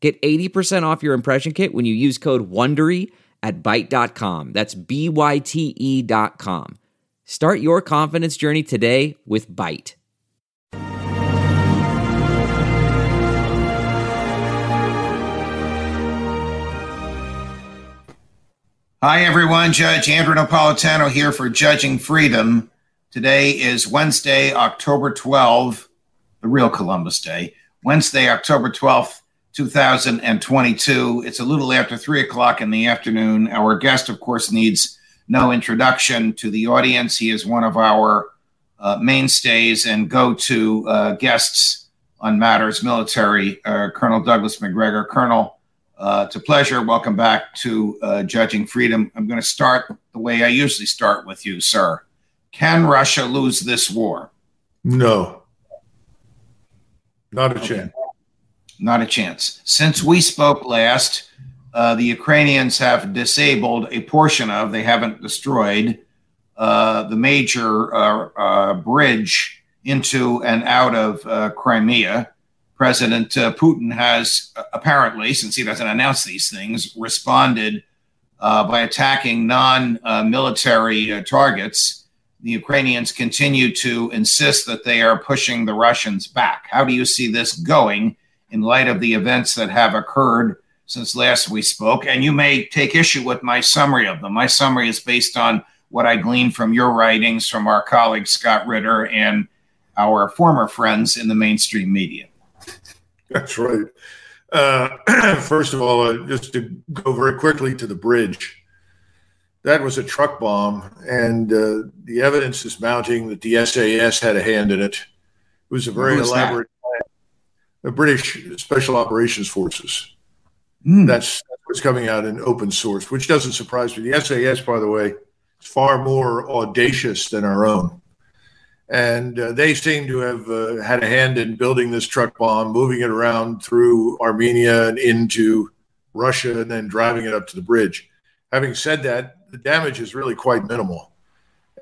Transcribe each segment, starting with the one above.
Get 80% off your impression kit when you use code WONDERY at Byte.com. That's B-Y-T-E dot com. Start your confidence journey today with Byte. Hi, everyone. Judge Andrew Napolitano here for Judging Freedom. Today is Wednesday, October 12th, the real Columbus Day. Wednesday, October 12th, 2022. It's a little after three o'clock in the afternoon. Our guest, of course, needs no introduction to the audience. He is one of our uh, mainstays and go to uh, guests on matters military, uh, Colonel Douglas Macgregor. Colonel, uh, it's a pleasure. Welcome back to uh, Judging Freedom. I'm going to start the way I usually start with you, sir. Can Russia lose this war? No. Not a okay. chance. Not a chance. Since we spoke last, uh, the Ukrainians have disabled a portion of, they haven't destroyed, uh, the major uh, uh bridge into and out of uh, Crimea. President uh, Putin has apparently, since he doesn't announce these things, responded by attacking non military targets. The Ukrainians continue to insist that they are pushing the Russians back. How do you see this going? In light of the events that have occurred since last we spoke. And you may take issue with my summary of them. My summary is based on what I gleaned from your writings, from our colleague Scott Ritter, and our former friends in the mainstream media. That's right. Uh, first of all, uh, just to go very quickly to the bridge. That was a truck bomb, and uh, the evidence is mounting that the SAS had a hand in it. It was a very elaborate the British Special Operations Forces. Mm. That's, that's what's coming out in open source, which doesn't surprise me. The SAS, by the way, is far more audacious than our own. And uh, they seem to have uh, had a hand in building this truck bomb, moving it around through Armenia and into Russia, and then driving it up to the bridge. Having said that, the damage is really quite minimal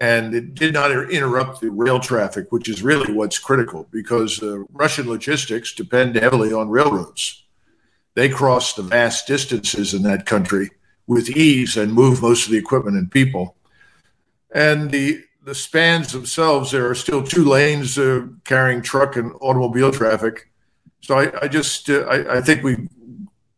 and it did not interrupt the rail traffic, which is really what's critical because uh, Russian logistics depend heavily on railroads. They cross the vast distances in that country with ease and move most of the equipment and people. And the the spans themselves, there are still two lanes uh, carrying truck and automobile traffic. So I, I just uh, I, I think we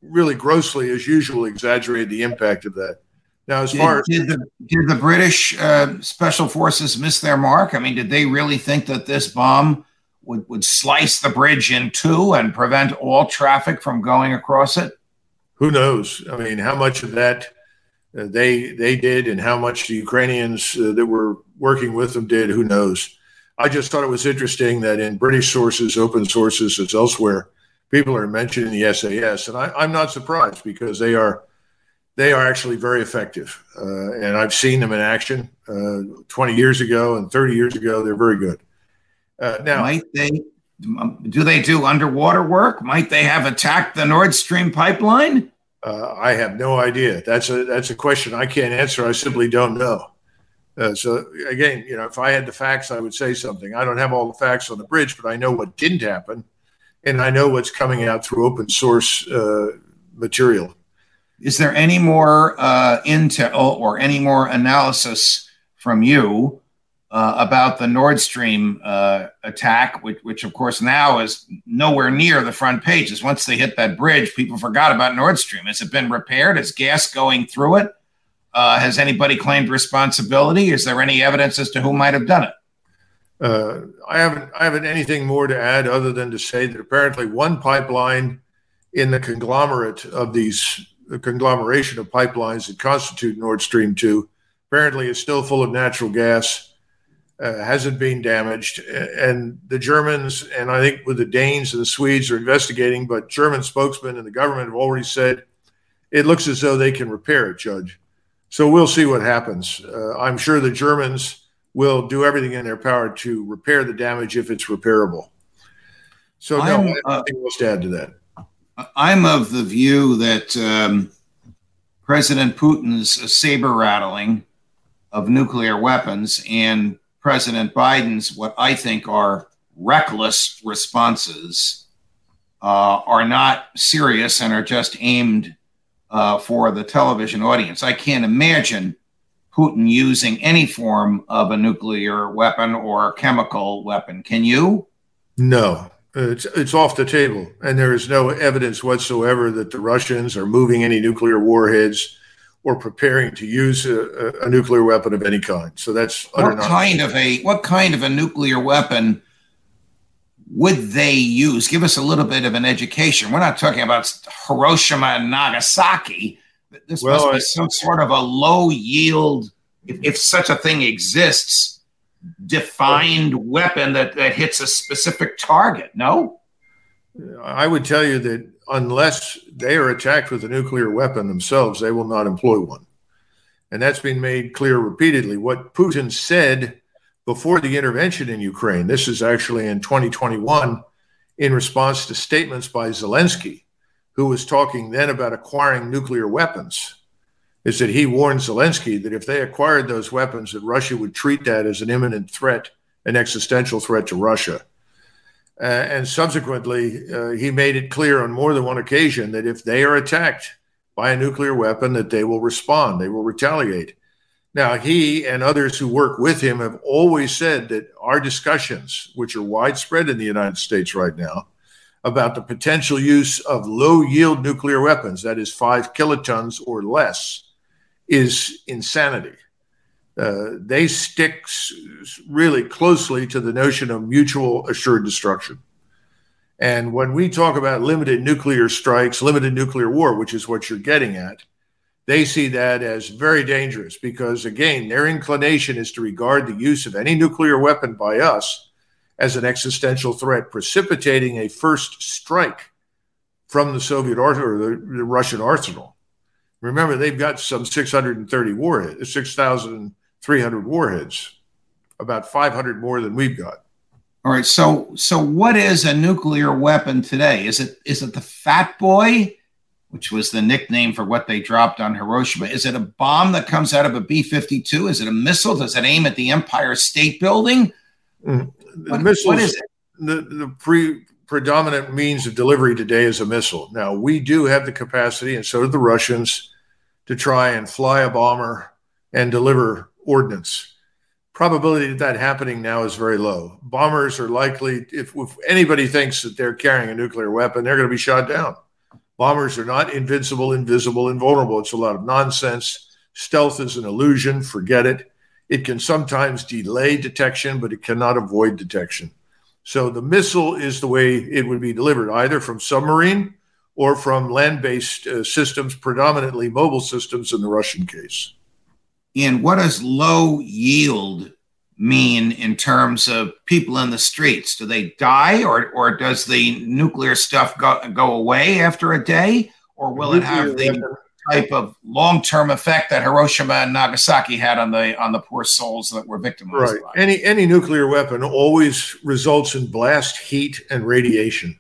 really grossly, as usual, exaggerated the impact of that. Now, as did, far did the, did the British uh, special forces miss their mark? I mean, did they really think that this bomb would, would slice the bridge in two and prevent all traffic from going across it? Who knows? I mean, how much of that uh, they they did, and how much the Ukrainians uh, that were working with them did? Who knows? I just thought it was interesting that in British sources, open sources, as elsewhere, people are mentioning the SAS, and I, I'm not surprised because they are they are actually very effective. Uh, and I've seen them in action uh, 20 years ago and 30 years ago. They're very good. Uh, now, might they do they do underwater work? Might they have attacked the Nord Stream pipeline? Uh, I have no idea. That's a that's a question I can't answer. I simply don't know. Uh, so again, you know, if I had the facts, I would say something. I don't have all the facts on the bridge, but I know what didn't happen, and I know what's coming out through open source uh, material. Is there any more uh, intel or any more analysis from you uh, about the Nord Stream uh, attack, which, which, of course, now is nowhere near the front pages? Once they hit that bridge, people forgot about Nord Stream. Has it been repaired? Is gas going through it? Uh, has anybody claimed responsibility? Is there any evidence as to who might have done it? Uh, I haven't. I haven't anything more to add other than to say that apparently one pipeline in the conglomerate of these the conglomeration of pipelines that constitute Nord Stream 2 apparently is still full of natural gas, uh, hasn't been damaged. And the Germans, and I think with the Danes and the Swedes are investigating, but German spokesmen and the government have already said it looks as though they can repair it, Judge. So we'll see what happens. Uh, I'm sure the Germans will do everything in their power to repair the damage if it's repairable. So no, I'm, uh, nothing else to add to that. I'm of the view that um, President Putin's saber rattling of nuclear weapons and President Biden's what I think are reckless responses uh, are not serious and are just aimed uh, for the television audience. I can't imagine Putin using any form of a nuclear weapon or chemical weapon. Can you? No, it's it's off the table, and there is no evidence whatsoever that the Russians are moving any nuclear warheads or preparing to use a, a nuclear weapon of any kind. So that's what kind of a what kind of a nuclear weapon would they use? Give us a little bit of an education. We're not talking about Hiroshima and Nagasaki this well, must be some sort of a low yield, if, if such a thing exists, defined weapon that, that hits a specific target. No? I would tell you that unless they are attacked with a nuclear weapon themselves, they will not employ one. And that's been made clear repeatedly. What Putin said before the intervention in Ukraine, this is actually in 2021, in response to statements by Zelensky, who was talking then about acquiring nuclear weapons, is that he warned Zelensky that if they acquired those weapons, that Russia would treat that as an imminent threat, an existential threat to Russia. Uh, and subsequently, uh, he made it clear on more than one occasion that if they are attacked by a nuclear weapon, that they will respond, they will retaliate. Now, he and others who work with him have always said that our discussions, which are widespread in the United States right now, about the potential use of low yield nuclear weapons, that is five kilotons or less, is insanity. Uh, they stick really closely to the notion of mutual assured destruction. And when we talk about limited nuclear strikes, limited nuclear war, which is what you're getting at, they see that as very dangerous because, again, their inclination is to regard the use of any nuclear weapon by us as an existential threat, precipitating a first strike from the Soviet or the, the Russian arsenal. Remember, they've got some 630 warheads, 6,300 warheads, about 500 more than we've got. All right. So, so what is a nuclear weapon today? Is it is it the Fat Boy, which was the nickname for what they dropped on Hiroshima? Is it a bomb that comes out of a B 52? Is it a missile? Does it aim at the Empire State Building? Mm the what, missiles, what is it? The, the pre, predominant means of delivery today is a missile. Now, we do have the capacity, and so do the Russians, to try and fly a bomber and deliver ordnance. Probability of that happening now is very low. Bombers are likely, if, if anybody thinks that they're carrying a nuclear weapon, they're going to be shot down. Bombers are not invincible, invisible, invulnerable. It's a lot of nonsense. Stealth is an illusion. Forget it. It can sometimes delay detection, but it cannot avoid detection. So the missile is the way it would be delivered, either from submarine or from land based uh, systems, predominantly mobile systems in the Russian case. And what does low yield mean in terms of people in the streets? Do they die or, or does the nuclear stuff go, go away after a day? Or will nuclear it have the type of long-term effect that Hiroshima and Nagasaki had on the on the poor souls that were victimized. Right. By. Any any nuclear weapon always results in blast heat and radiation.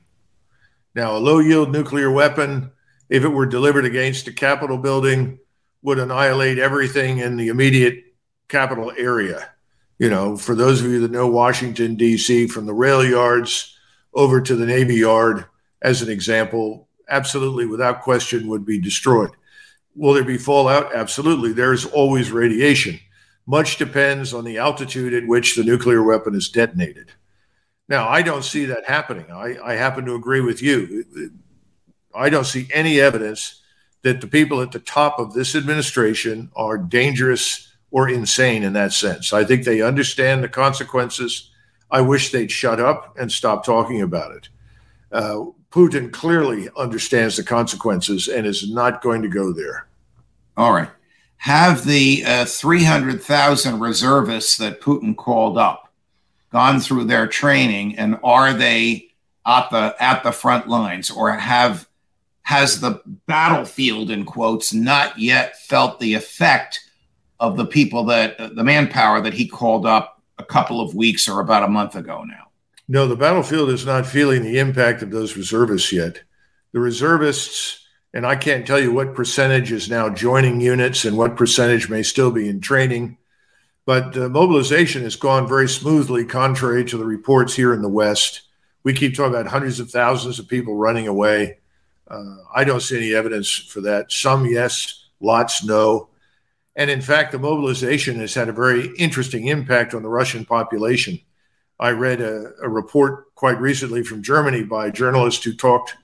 Now, a low-yield nuclear weapon, if it were delivered against a Capitol building, would annihilate everything in the immediate capital area. You know, for those of you that know Washington D.C., from the rail yards over to the Navy Yard, as an example, absolutely without question would be destroyed. Will there be fallout? Absolutely. There's always radiation. Much depends on the altitude at which the nuclear weapon is detonated. Now, I don't see that happening. I, I happen to agree with you. I don't see any evidence that the people at the top of this administration are dangerous or insane in that sense. I think they understand the consequences. I wish they'd shut up and stop talking about it. Uh, Putin clearly understands the consequences and is not going to go there. All right. Have the uh, 300,000 reservists that Putin called up gone through their training and are they at the at the front lines or have has the battlefield, in quotes, not yet felt the effect of the people that the manpower that he called up a couple of weeks or about a month ago now? No, the battlefield is not feeling the impact of those reservists yet. The reservists, and I can't tell you what percentage is now joining units and what percentage may still be in training, but uh, mobilization has gone very smoothly, contrary to the reports here in the West. We keep talking about hundreds of thousands of people running away. Uh, I don't see any evidence for that. Some, yes, lots, no. And in fact, the mobilization has had a very interesting impact on the Russian population. I read a, a, report quite recently from Germany by a journalist who talked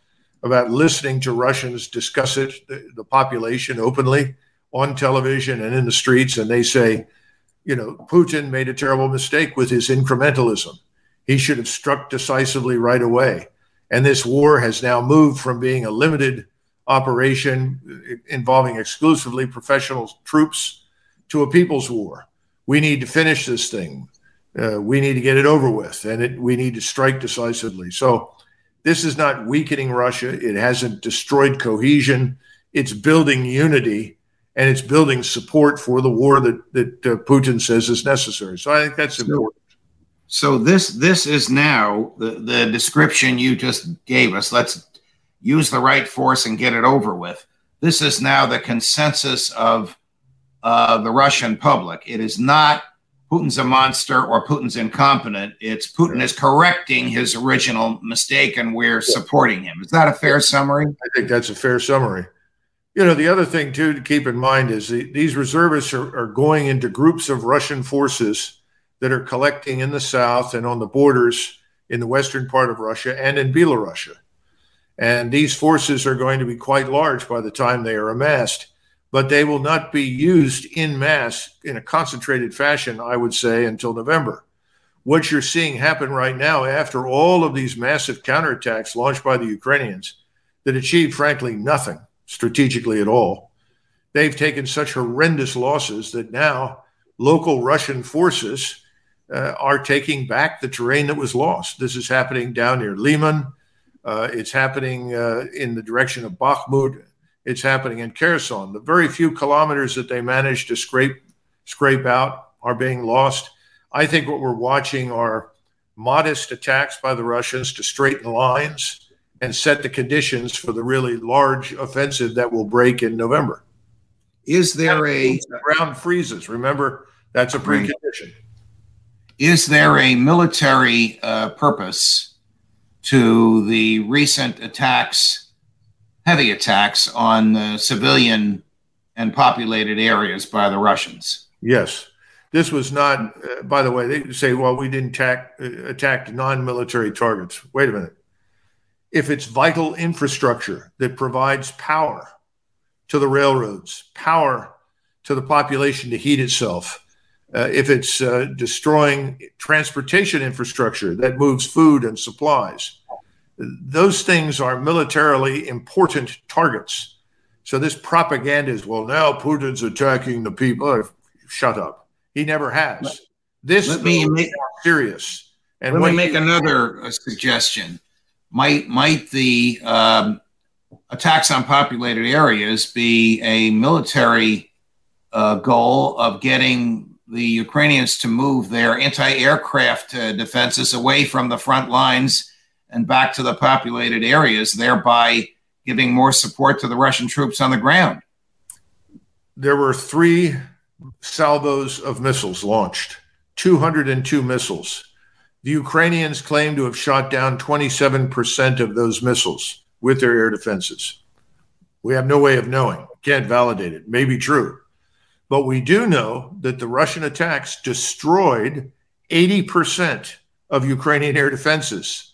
about listening to Russians discuss it, the, the, population openly on television and in the streets. And they say, you know, Putin made a terrible mistake with his incrementalism. He should have struck decisively right away. And this war has now moved from being a limited operation involving exclusively professional troops to a people's war. We need to finish this thing. Uh, we need to get it over with, and it, we need to strike decisively. So, this is not weakening Russia. It hasn't destroyed cohesion. It's building unity, and it's building support for the war that that uh, Putin says is necessary. So, I think that's important. So this this is now the the description you just gave us. Let's use the right force and get it over with. This is now the consensus of uh, the Russian public. It is not Putin's a monster or Putin's incompetent. It's Putin is correcting his original mistake and we're supporting him. Is that a fair summary? I think that's a fair summary. You know, the other thing, too, to keep in mind is the, these reservists are, are going into groups of Russian forces that are collecting in the south and on the borders in the western part of Russia and in Belarus. And these forces are going to be quite large by the time they are amassed, but they will not be used in mass in a concentrated fashion, I would say, until November. What you're seeing happen right now, after all of these massive counterattacks launched by the Ukrainians that achieved, frankly, nothing strategically at all, they've taken such horrendous losses that now local Russian forces uh, are taking back the terrain that was lost. This is happening down near Liman. Uh, it's happening uh, in the direction of Bakhmut. It's happening in Kherson. The very few kilometers that they managed to scrape scrape out are being lost. I think what we're watching are modest attacks by the Russians to straighten lines and set the conditions for the really large offensive that will break in November. Is there a ground freezes? Remember, that's a precondition. Is there a military uh, purpose to the recent attacks, heavy attacks on civilian and populated areas by the Russians. Yes. This was not, uh, by the way, they say, well, we didn't attack, uh, non military targets. Wait a minute. If it's vital infrastructure that provides power to the railroads, power to the population to heat itself, uh, if it's uh, destroying transportation infrastructure that moves food and supplies. Those things are militarily important targets. So this propaganda is, well, now Putin's attacking the people. Shut up. He never has. This let me make serious. And let me make another uh, suggestion. Might might the um, attacks on populated areas be a military uh, goal of getting the Ukrainians to move their anti aircraft uh, defenses away from the front lines and back to the populated areas, thereby giving more support to the Russian troops on the ground. There were three salvos of missiles launched, 202 missiles. The Ukrainians claim to have shot down 27% of those missiles with their air defenses. We have no way of knowing, can't validate it. May be true. But we do know that the Russian attacks destroyed 80% of Ukrainian air defenses.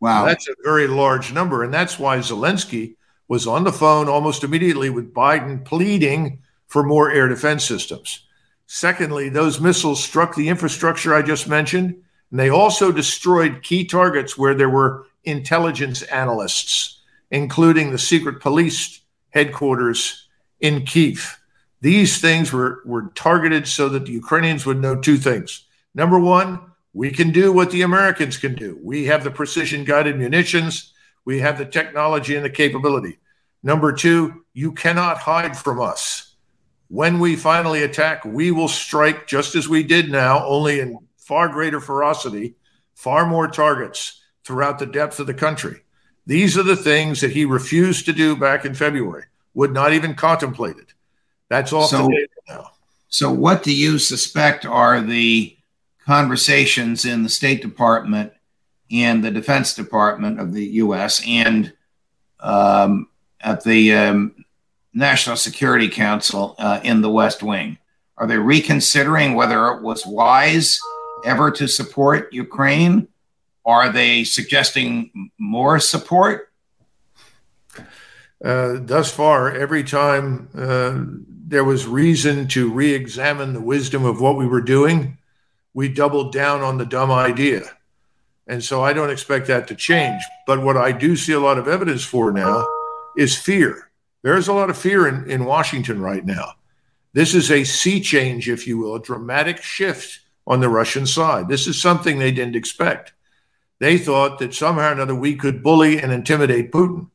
Wow. That's a very large number. And that's why Zelensky was on the phone almost immediately with Biden pleading for more air defense systems. Secondly, those missiles struck the infrastructure I just mentioned, and they also destroyed key targets where there were intelligence analysts, including the secret police headquarters in Kiev. These things were, were targeted so that the Ukrainians would know two things. Number one, we can do what the Americans can do. We have the precision guided munitions, we have the technology and the capability. Number two, you cannot hide from us. When we finally attack, we will strike just as we did now, only in far greater ferocity, far more targets throughout the depth of the country. These are the things that he refused to do back in February, would not even contemplate it. That's all. so, now. So, what do you suspect are the conversations in the State Department and the Defense Department of the U.S. and um, at the um, National Security Council uh, in the West Wing? Are they reconsidering whether it was wise ever to support Ukraine? Are they suggesting more support? Uh, thus far, every time uh, there was reason to re examine the wisdom of what we were doing, we doubled down on the dumb idea. And so I don't expect that to change. But what I do see a lot of evidence for now is fear. There's a lot of fear in, in Washington right now. This is a sea change, if you will, a dramatic shift on the Russian side. This is something they didn't expect. They thought that somehow or another we could bully and intimidate Putin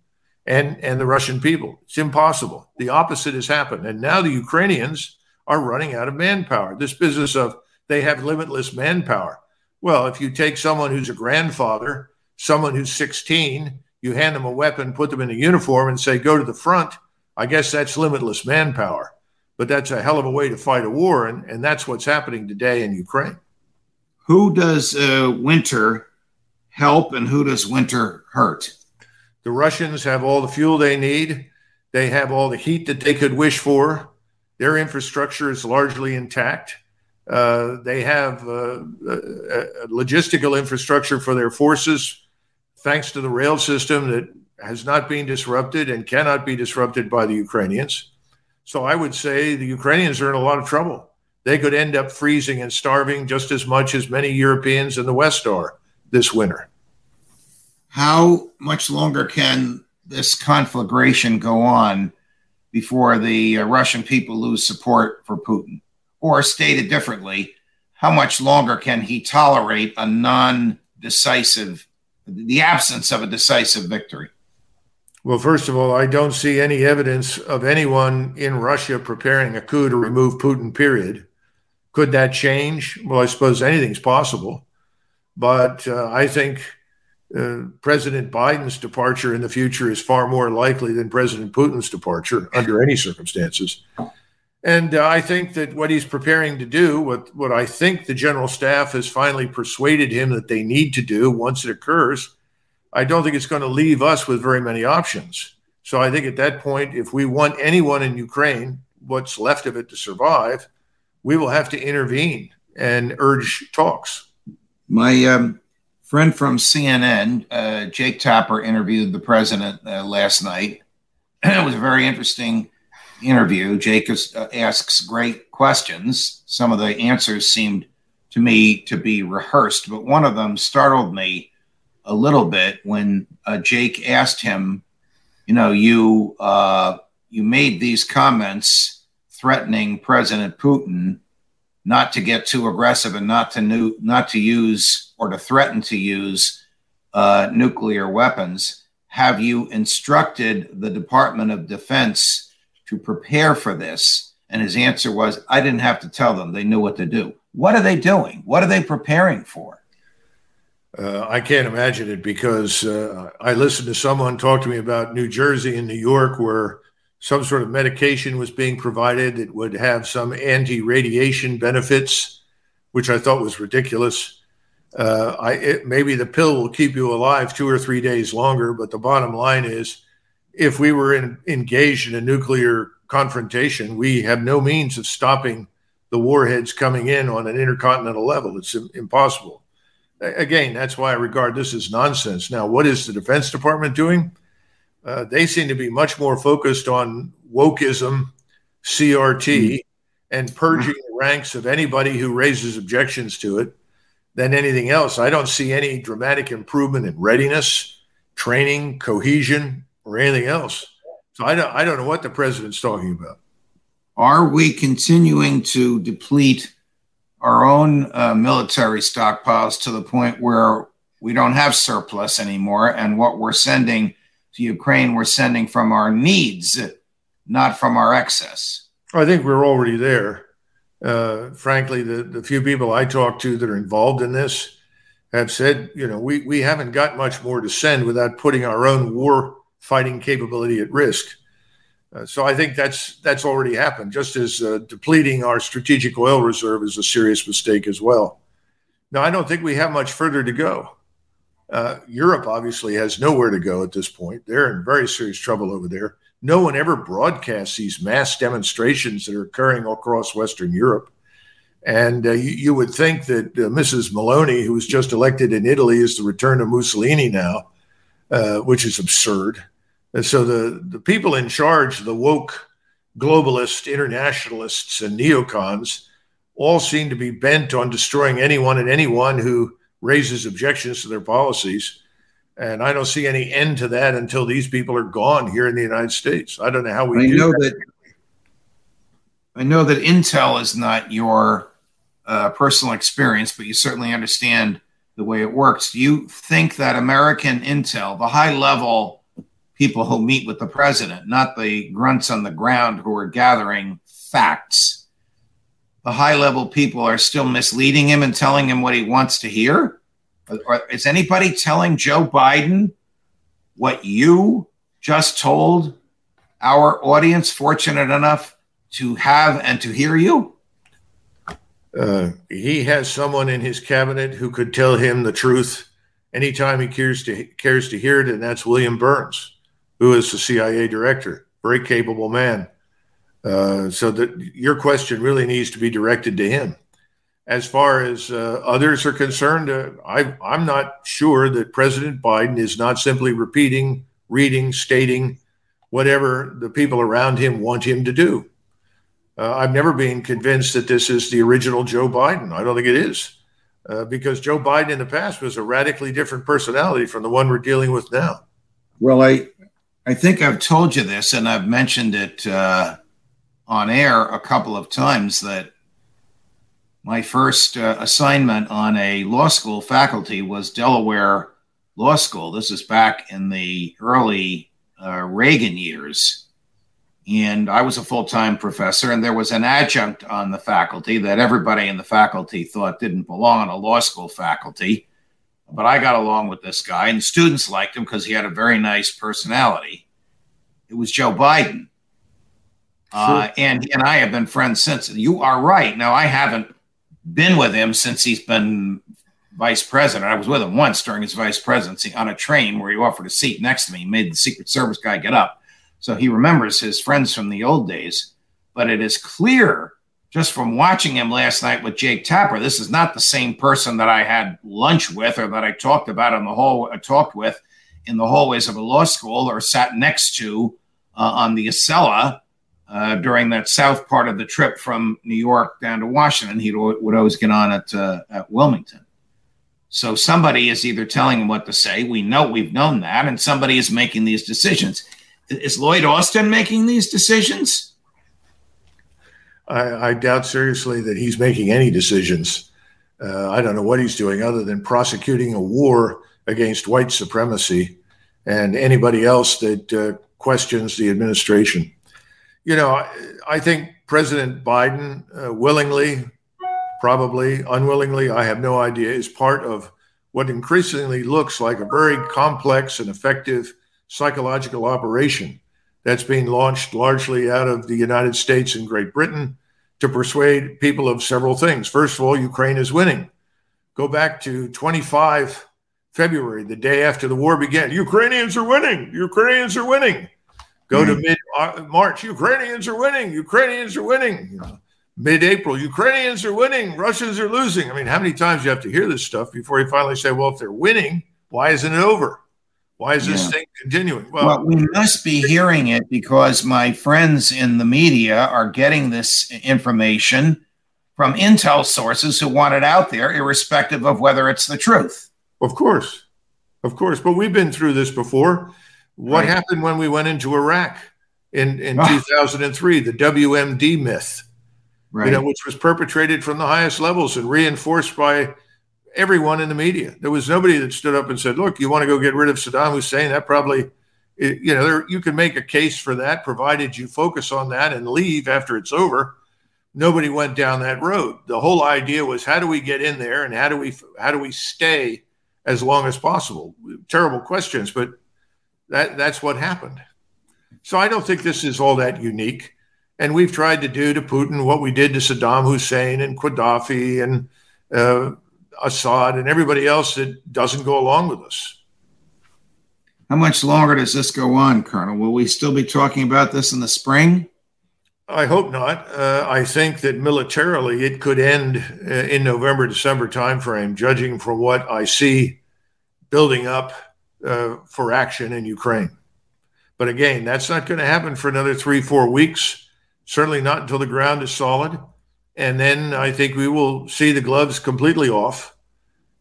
and, and the Russian people. It's impossible. The opposite has happened. And now the Ukrainians are running out of manpower. This business of they have limitless manpower. Well, if you take someone who's a grandfather, someone who's 16, you hand them a weapon, put them in a uniform, and say, go to the front, I guess that's limitless manpower. But that's a hell of a way to fight a war. And, and that's what's happening today in Ukraine. Who does uh, winter help and who does winter hurt? The Russians have all the fuel they need. They have all the heat that they could wish for. Their infrastructure is largely intact. Uh, they have uh, logistical infrastructure for their forces, thanks to the rail system that has not been disrupted and cannot be disrupted by the Ukrainians. So I would say the Ukrainians are in a lot of trouble. They could end up freezing and starving just as much as many Europeans in the West are this winter. How much longer can this conflagration go on before the uh, Russian people lose support for Putin? Or stated differently, how much longer can he tolerate a non decisive, the absence of a decisive victory? Well, first of all, I don't see any evidence of anyone in Russia preparing a coup to remove Putin, period. Could that change? Well, I suppose anything's possible. But uh, I think uh, President Biden's departure in the future is far more likely than President Putin's departure under any circumstances. And uh, I think that what he's preparing to do, what, what I think the general staff has finally persuaded him that they need to do once it occurs, I don't think it's going to leave us with very many options. So I think at that point, if we want anyone in Ukraine, what's left of it to survive, we will have to intervene and urge talks. My um, friend from CNN, uh, Jake Tapper, interviewed the president uh, last night. it was a very interesting interview. Jake uh, asks great questions. Some of the answers seemed to me to be rehearsed, but one of them startled me a little bit when uh, Jake asked him, "You know, you uh, you made these comments threatening President Putin." not to get too aggressive and not to new, not to use or to threaten to use uh, nuclear weapons. Have you instructed the Department of Defense to prepare for this? And his answer was, I didn't have to tell them. They knew what to do. What are they doing? What are they preparing for? Uh, I can't imagine it because uh, I listened to someone talk to me about New Jersey and New York, where some sort of medication was being provided that would have some anti radiation benefits, which I thought was ridiculous. Uh, I, it, maybe the pill will keep you alive two or three days longer, but the bottom line is if we were in, engaged in a nuclear confrontation, we have no means of stopping the warheads coming in on an intercontinental level. It's impossible. Again, that's why I regard this as nonsense. Now, what is the Defense Department doing? Uh, they seem to be much more focused on wokeism, CRT, mm-hmm. and purging the ranks of anybody who raises objections to it than anything else. I don't see any dramatic improvement in readiness, training, cohesion, or anything else. So I don't, I don't know what the president's talking about. Are we continuing to deplete our own uh, military stockpiles to the point where we don't have surplus anymore? And what we're sending to Ukraine we're sending from our needs, not from our excess. I think we're already there. Uh, frankly, the, the few people I talk to that are involved in this have said, you know, we, we haven't got much more to send without putting our own war fighting capability at risk. Uh, so I think that's that's already happened. Just as uh, depleting our strategic oil reserve is a serious mistake as well. Now I don't think we have much further to go. Uh, Europe obviously has nowhere to go at this point. They're in very serious trouble over there. No one ever broadcasts these mass demonstrations that are occurring across Western Europe. And uh, you, you, would think that uh, Mrs. Meloni, who was just elected in Italy, is the return of Mussolini now, uh, which is absurd. And so the, the people in charge, the woke globalist internationalists and neocons, all seem to be bent on destroying anyone and anyone who raises objections to their policies. And I don't see any end to that until these people are gone here in the United States. I don't know how we I know that. that. I know that Intel is not your uh, personal experience, but you certainly understand the way it works. Do you think that American intel, the high level people who meet with the president, not the grunts on the ground who are gathering facts, the high level people are still misleading him and telling him what he wants to hear? Is anybody telling Joe Biden what you just told our audience, fortunate enough to have and to hear you? Uh, he has someone in his cabinet who could tell him the truth anytime he cares to cares to hear it, and that's William Burns, who is the CIA director, very capable man. Uh, so that your question really needs to be directed to him. As far as uh, others are concerned, uh, I, I'm not sure that President Biden is not simply repeating, reading, stating whatever the people around him want him to do. Uh, I've never been convinced that this is the original Joe Biden. I don't think it is, uh, because Joe Biden in the past was a radically different personality from the one we're dealing with now. Well, I, I think I've told you this, and I've mentioned it uh, on air a couple of times that my first uh, assignment on a law school faculty was Delaware Law School. This is back in the early uh, Reagan years and I was a full time professor, and there was an adjunct on the faculty that everybody in the faculty thought didn't belong on a law school faculty. But I got along with this guy, and students liked him because he had a very nice personality. It was Joe Biden. Uh, and and I have been friends since. You are right. Now I haven't been with him since he's been vice president. I was with him once during his vice presidency on a train where he offered a seat next to me. He made the Secret Service guy get up. So he remembers his friends from the old days. But it is clear just from watching him last night with Jake Tapper, this is not the same person that I had lunch with or that I talked about in the hall, uh, talked with in the hallways of a law school or sat next to uh, on the Acela uh, during that south part of the trip from New York down to Washington. He would always get on at, uh, at Wilmington. So somebody is either telling him what to say. We know we've known that, and somebody is making these decisions. Is Lloyd Austin making these decisions? I, I doubt seriously that he's making any decisions. Uh, I don't know what he's doing other than prosecuting a war against white supremacy and anybody else that uh, questions the administration. You know, I, I think President Biden uh, willingly, probably unwillingly, I have no idea, is part of what increasingly looks like a very complex and effective psychological operation that's being launched largely out of the United States and Great Britain to persuade people of several things. First of all, Ukraine is winning. Go back to 25 February, the day after the war began. Ukrainians are winning. Ukrainians are winning. Go mm-hmm. to mid uh, March. Ukrainians are winning. Ukrainians are winning. You know, mid April, Ukrainians are winning. Russians are losing. I mean, how many times do you have to hear this stuff before you finally say, well, if they're winning, why isn't it over? Why is this yeah. thing continuing? Well, well, we must be hearing it because my friends in the media are getting this information from intel sources who want it out there, irrespective of whether it's the truth. Of course. Of course. But we've been through this before. What right. happened when we went into Iraq in, in ah. oh. 2003? The WMD myth, right. you know, which was perpetrated from the highest levels and reinforced by everyone in the media. There was nobody that stood up and said, "Look, you want to go get rid of Saddam Hussein? That probably you know, there, you can make a case for that, provided you focus on that and leave after it's over. Nobody went down that road. The whole idea was how do we get in there and how do we how do we stay as long as possible? Terrible questions, but that that's what happened. So I don't think this is all that unique. And we've tried to do to Putin what we did to Saddam Hussein and Gaddafi and uh, Assad and everybody else that doesn't go along with us. How much longer does this go on, Colonel? Will we still be talking about this in the spring? I hope not. Uh, I think that militarily it could end uh, in November, December timeframe, judging from what I see building up uh, for action in Ukraine. But again, that's not going to happen for another three, four weeks. Certainly not until the ground is solid. And then I think we will see the gloves completely off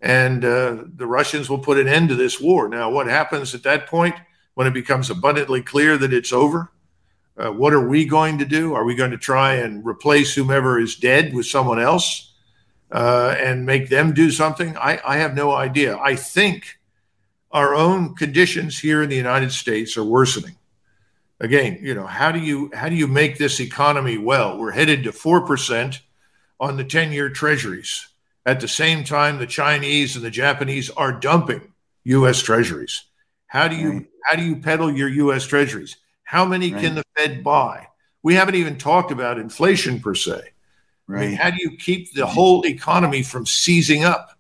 and uh, the Russians will put an end to this war. Now, what happens at that point when it becomes abundantly clear that it's over? Uh, what are we going to do? Are we going to try and replace whomever is dead with someone else uh, and make them do something? I, I have no idea. I think our own conditions here in the United States are worsening. Again, you know, how do you how do you make this economy well? We're headed to four percent on the ten-year treasuries. At the same time, the Chinese and the Japanese are dumping U.S. treasuries. How do you right. how do you peddle your U.S. treasuries? How many right. can the Fed buy? We haven't even talked about inflation per se. Right. I mean, how do you keep the mm-hmm. whole economy from seizing up?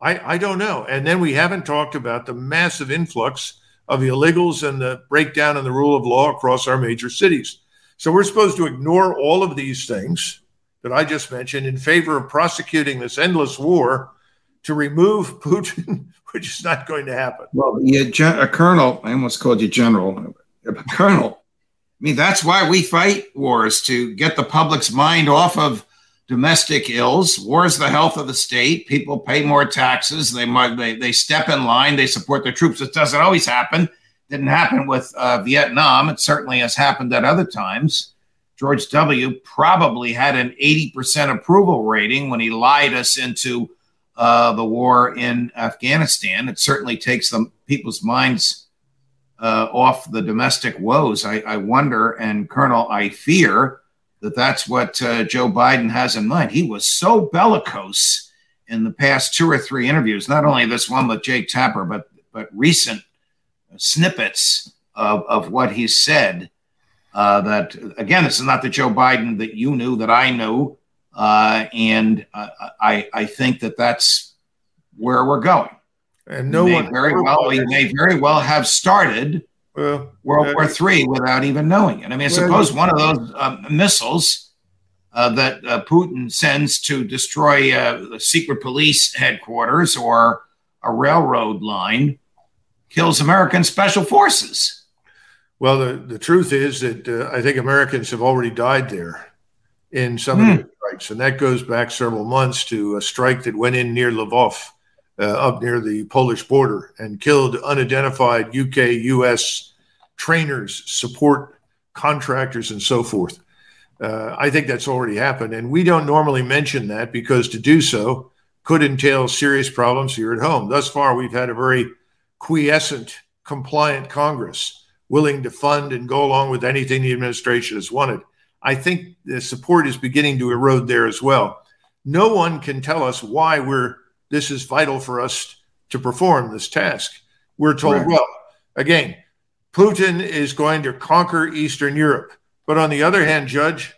I, I don't know. And then we haven't talked about the massive influx of illegals and the breakdown in the rule of law across our major cities. So we're supposed to ignore all of these things that I just mentioned in favor of prosecuting this endless war to remove Putin, which is not going to happen. Well, yeah, a colonel, I almost called you general, a colonel. I mean, that's why we fight wars to get the public's mind off of domestic ills. War is the health of the state. People pay more taxes. They they, they step in line. They support their troops. It doesn't always happen. Didn't happen with uh, Vietnam. It certainly has happened at other times. George W. probably had an 80% approval rating when he lied us into uh, the war in Afghanistan. It certainly takes them people's minds uh, off the domestic woes. I, I wonder, and Colonel, I fear that that's what uh, Joe Biden has in mind. He was so bellicose in the past two or three interviews, not only this one with Jake Tapper, but but recent snippets of, of what he said. Uh, that again, this is not the Joe Biden that you knew that I knew, uh, and I I think that that's where we're going. And no one very well we may very well have started well, World War Three without even knowing it. I mean, suppose one of those uh, missiles uh, that uh, Putin sends to destroy uh, the secret police headquarters or a railroad line kills American special forces. Well, the, the truth is that uh, I think Americans have already died there in some mm. of hmm. the strikes, and that goes back several months to a strike that went in near Lvov uh, up near the Polish border and killed unidentified UK, US trainers, support contractors, and so forth. Uh, I think that's already happened. And we don't normally mention that because to do so could entail serious problems here at home. Thus far, we've had a very quiescent, compliant Congress willing to fund and go along with anything the administration has wanted. I think the support is beginning to erode there as well. No one can tell us why we're this is vital for us to perform this task. We're told, right. well, again, Putin is going to conquer Eastern Europe. But on the other hand, Judge,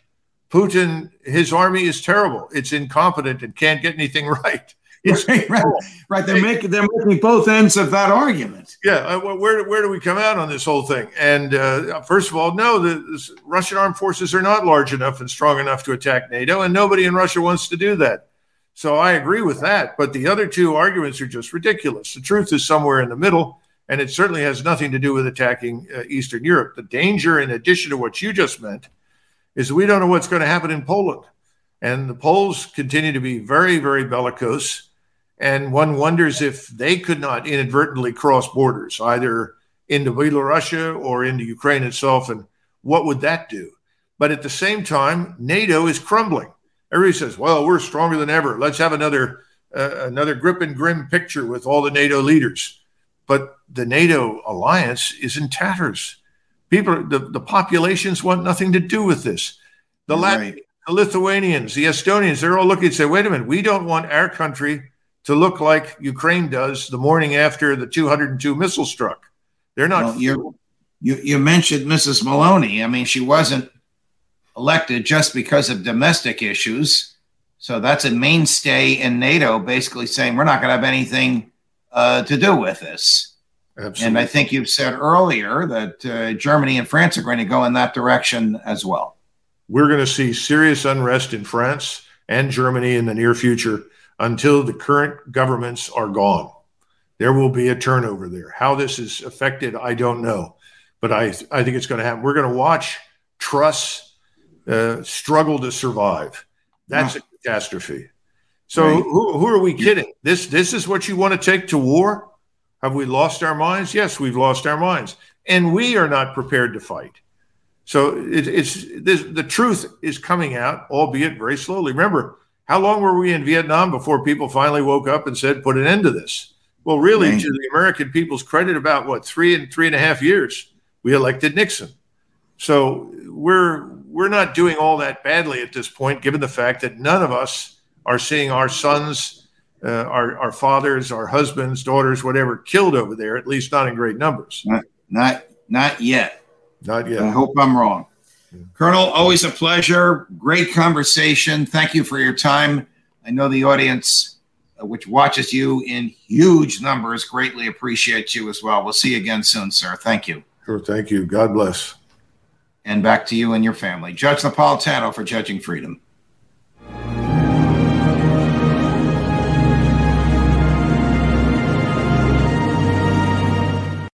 Putin, his army is terrible. It's incompetent and can't get anything right. Right, right, right. They're making they're making both ends of that argument. Yeah. Uh, where where do we come out on this whole thing? And uh, first of all, no, the, the Russian armed forces are not large enough and strong enough to attack NATO, and nobody in Russia wants to do that. So I agree with that. But the other two arguments are just ridiculous. The truth is somewhere in the middle, and it certainly has nothing to do with attacking uh, Eastern Europe. The danger, in addition to what you just meant, is we don't know what's going to happen in Poland. And the Poles continue to be very, very bellicose. And one wonders if they could not inadvertently cross borders, either into Belarusia or into Ukraine itself. And what would that do? But at the same time, NATO is crumbling. Everybody says, "Well, we're stronger than ever. Let's have another uh, another grip and grim picture with all the NATO leaders." but the NATO alliance is in tatters. People, the, the populations want nothing to do with this. The Latvians, right. the Lithuanians, the Estonians, they're all looking and say, wait a minute, we don't want our country to look like Ukraine does the morning after the 202 missile struck. They're not. Well, you you mentioned Mrs. Meloni. I mean, she wasn't elected just because of domestic issues. So that's a mainstay in NATO, basically saying we're not going to have anything uh, to do with this. Absolutely. And I think you've said earlier that uh, Germany and France are going to go in that direction as well. We're going to see serious unrest in France and Germany in the near future until the current governments are gone. There will be a turnover there. How this is affected, I don't know, but I I think it's going to happen. We're going to watch Truss uh, struggle to survive. That's a catastrophe. So right. who, who are we kidding? This this is what you want to take to war? Have we lost our minds? Yes, we've lost our minds, and we are not prepared to fight. So it, it's this, the truth is coming out, albeit very slowly. Remember, how long were we in Vietnam before people finally woke up and said, "Put an end to this"? Well, really, right. to the American people's credit, about what three and three and a half years, we elected Nixon. So we're we're not doing all that badly at this point, given the fact that none of us are seeing our sons, uh, our, our fathers, our husbands, daughters, whatever, killed over there, at least not in great numbers. Not, not, not yet. Not yet. I hope I'm wrong. Colonel, always a pleasure. Great conversation. Thank you for your time. I know the audience, uh, which watches you in huge numbers, greatly appreciate you as well. We'll see you again soon, sir. Thank you. Sure. Thank you. God bless. And back to you and your family. Judge Napolitano for Judging Freedom.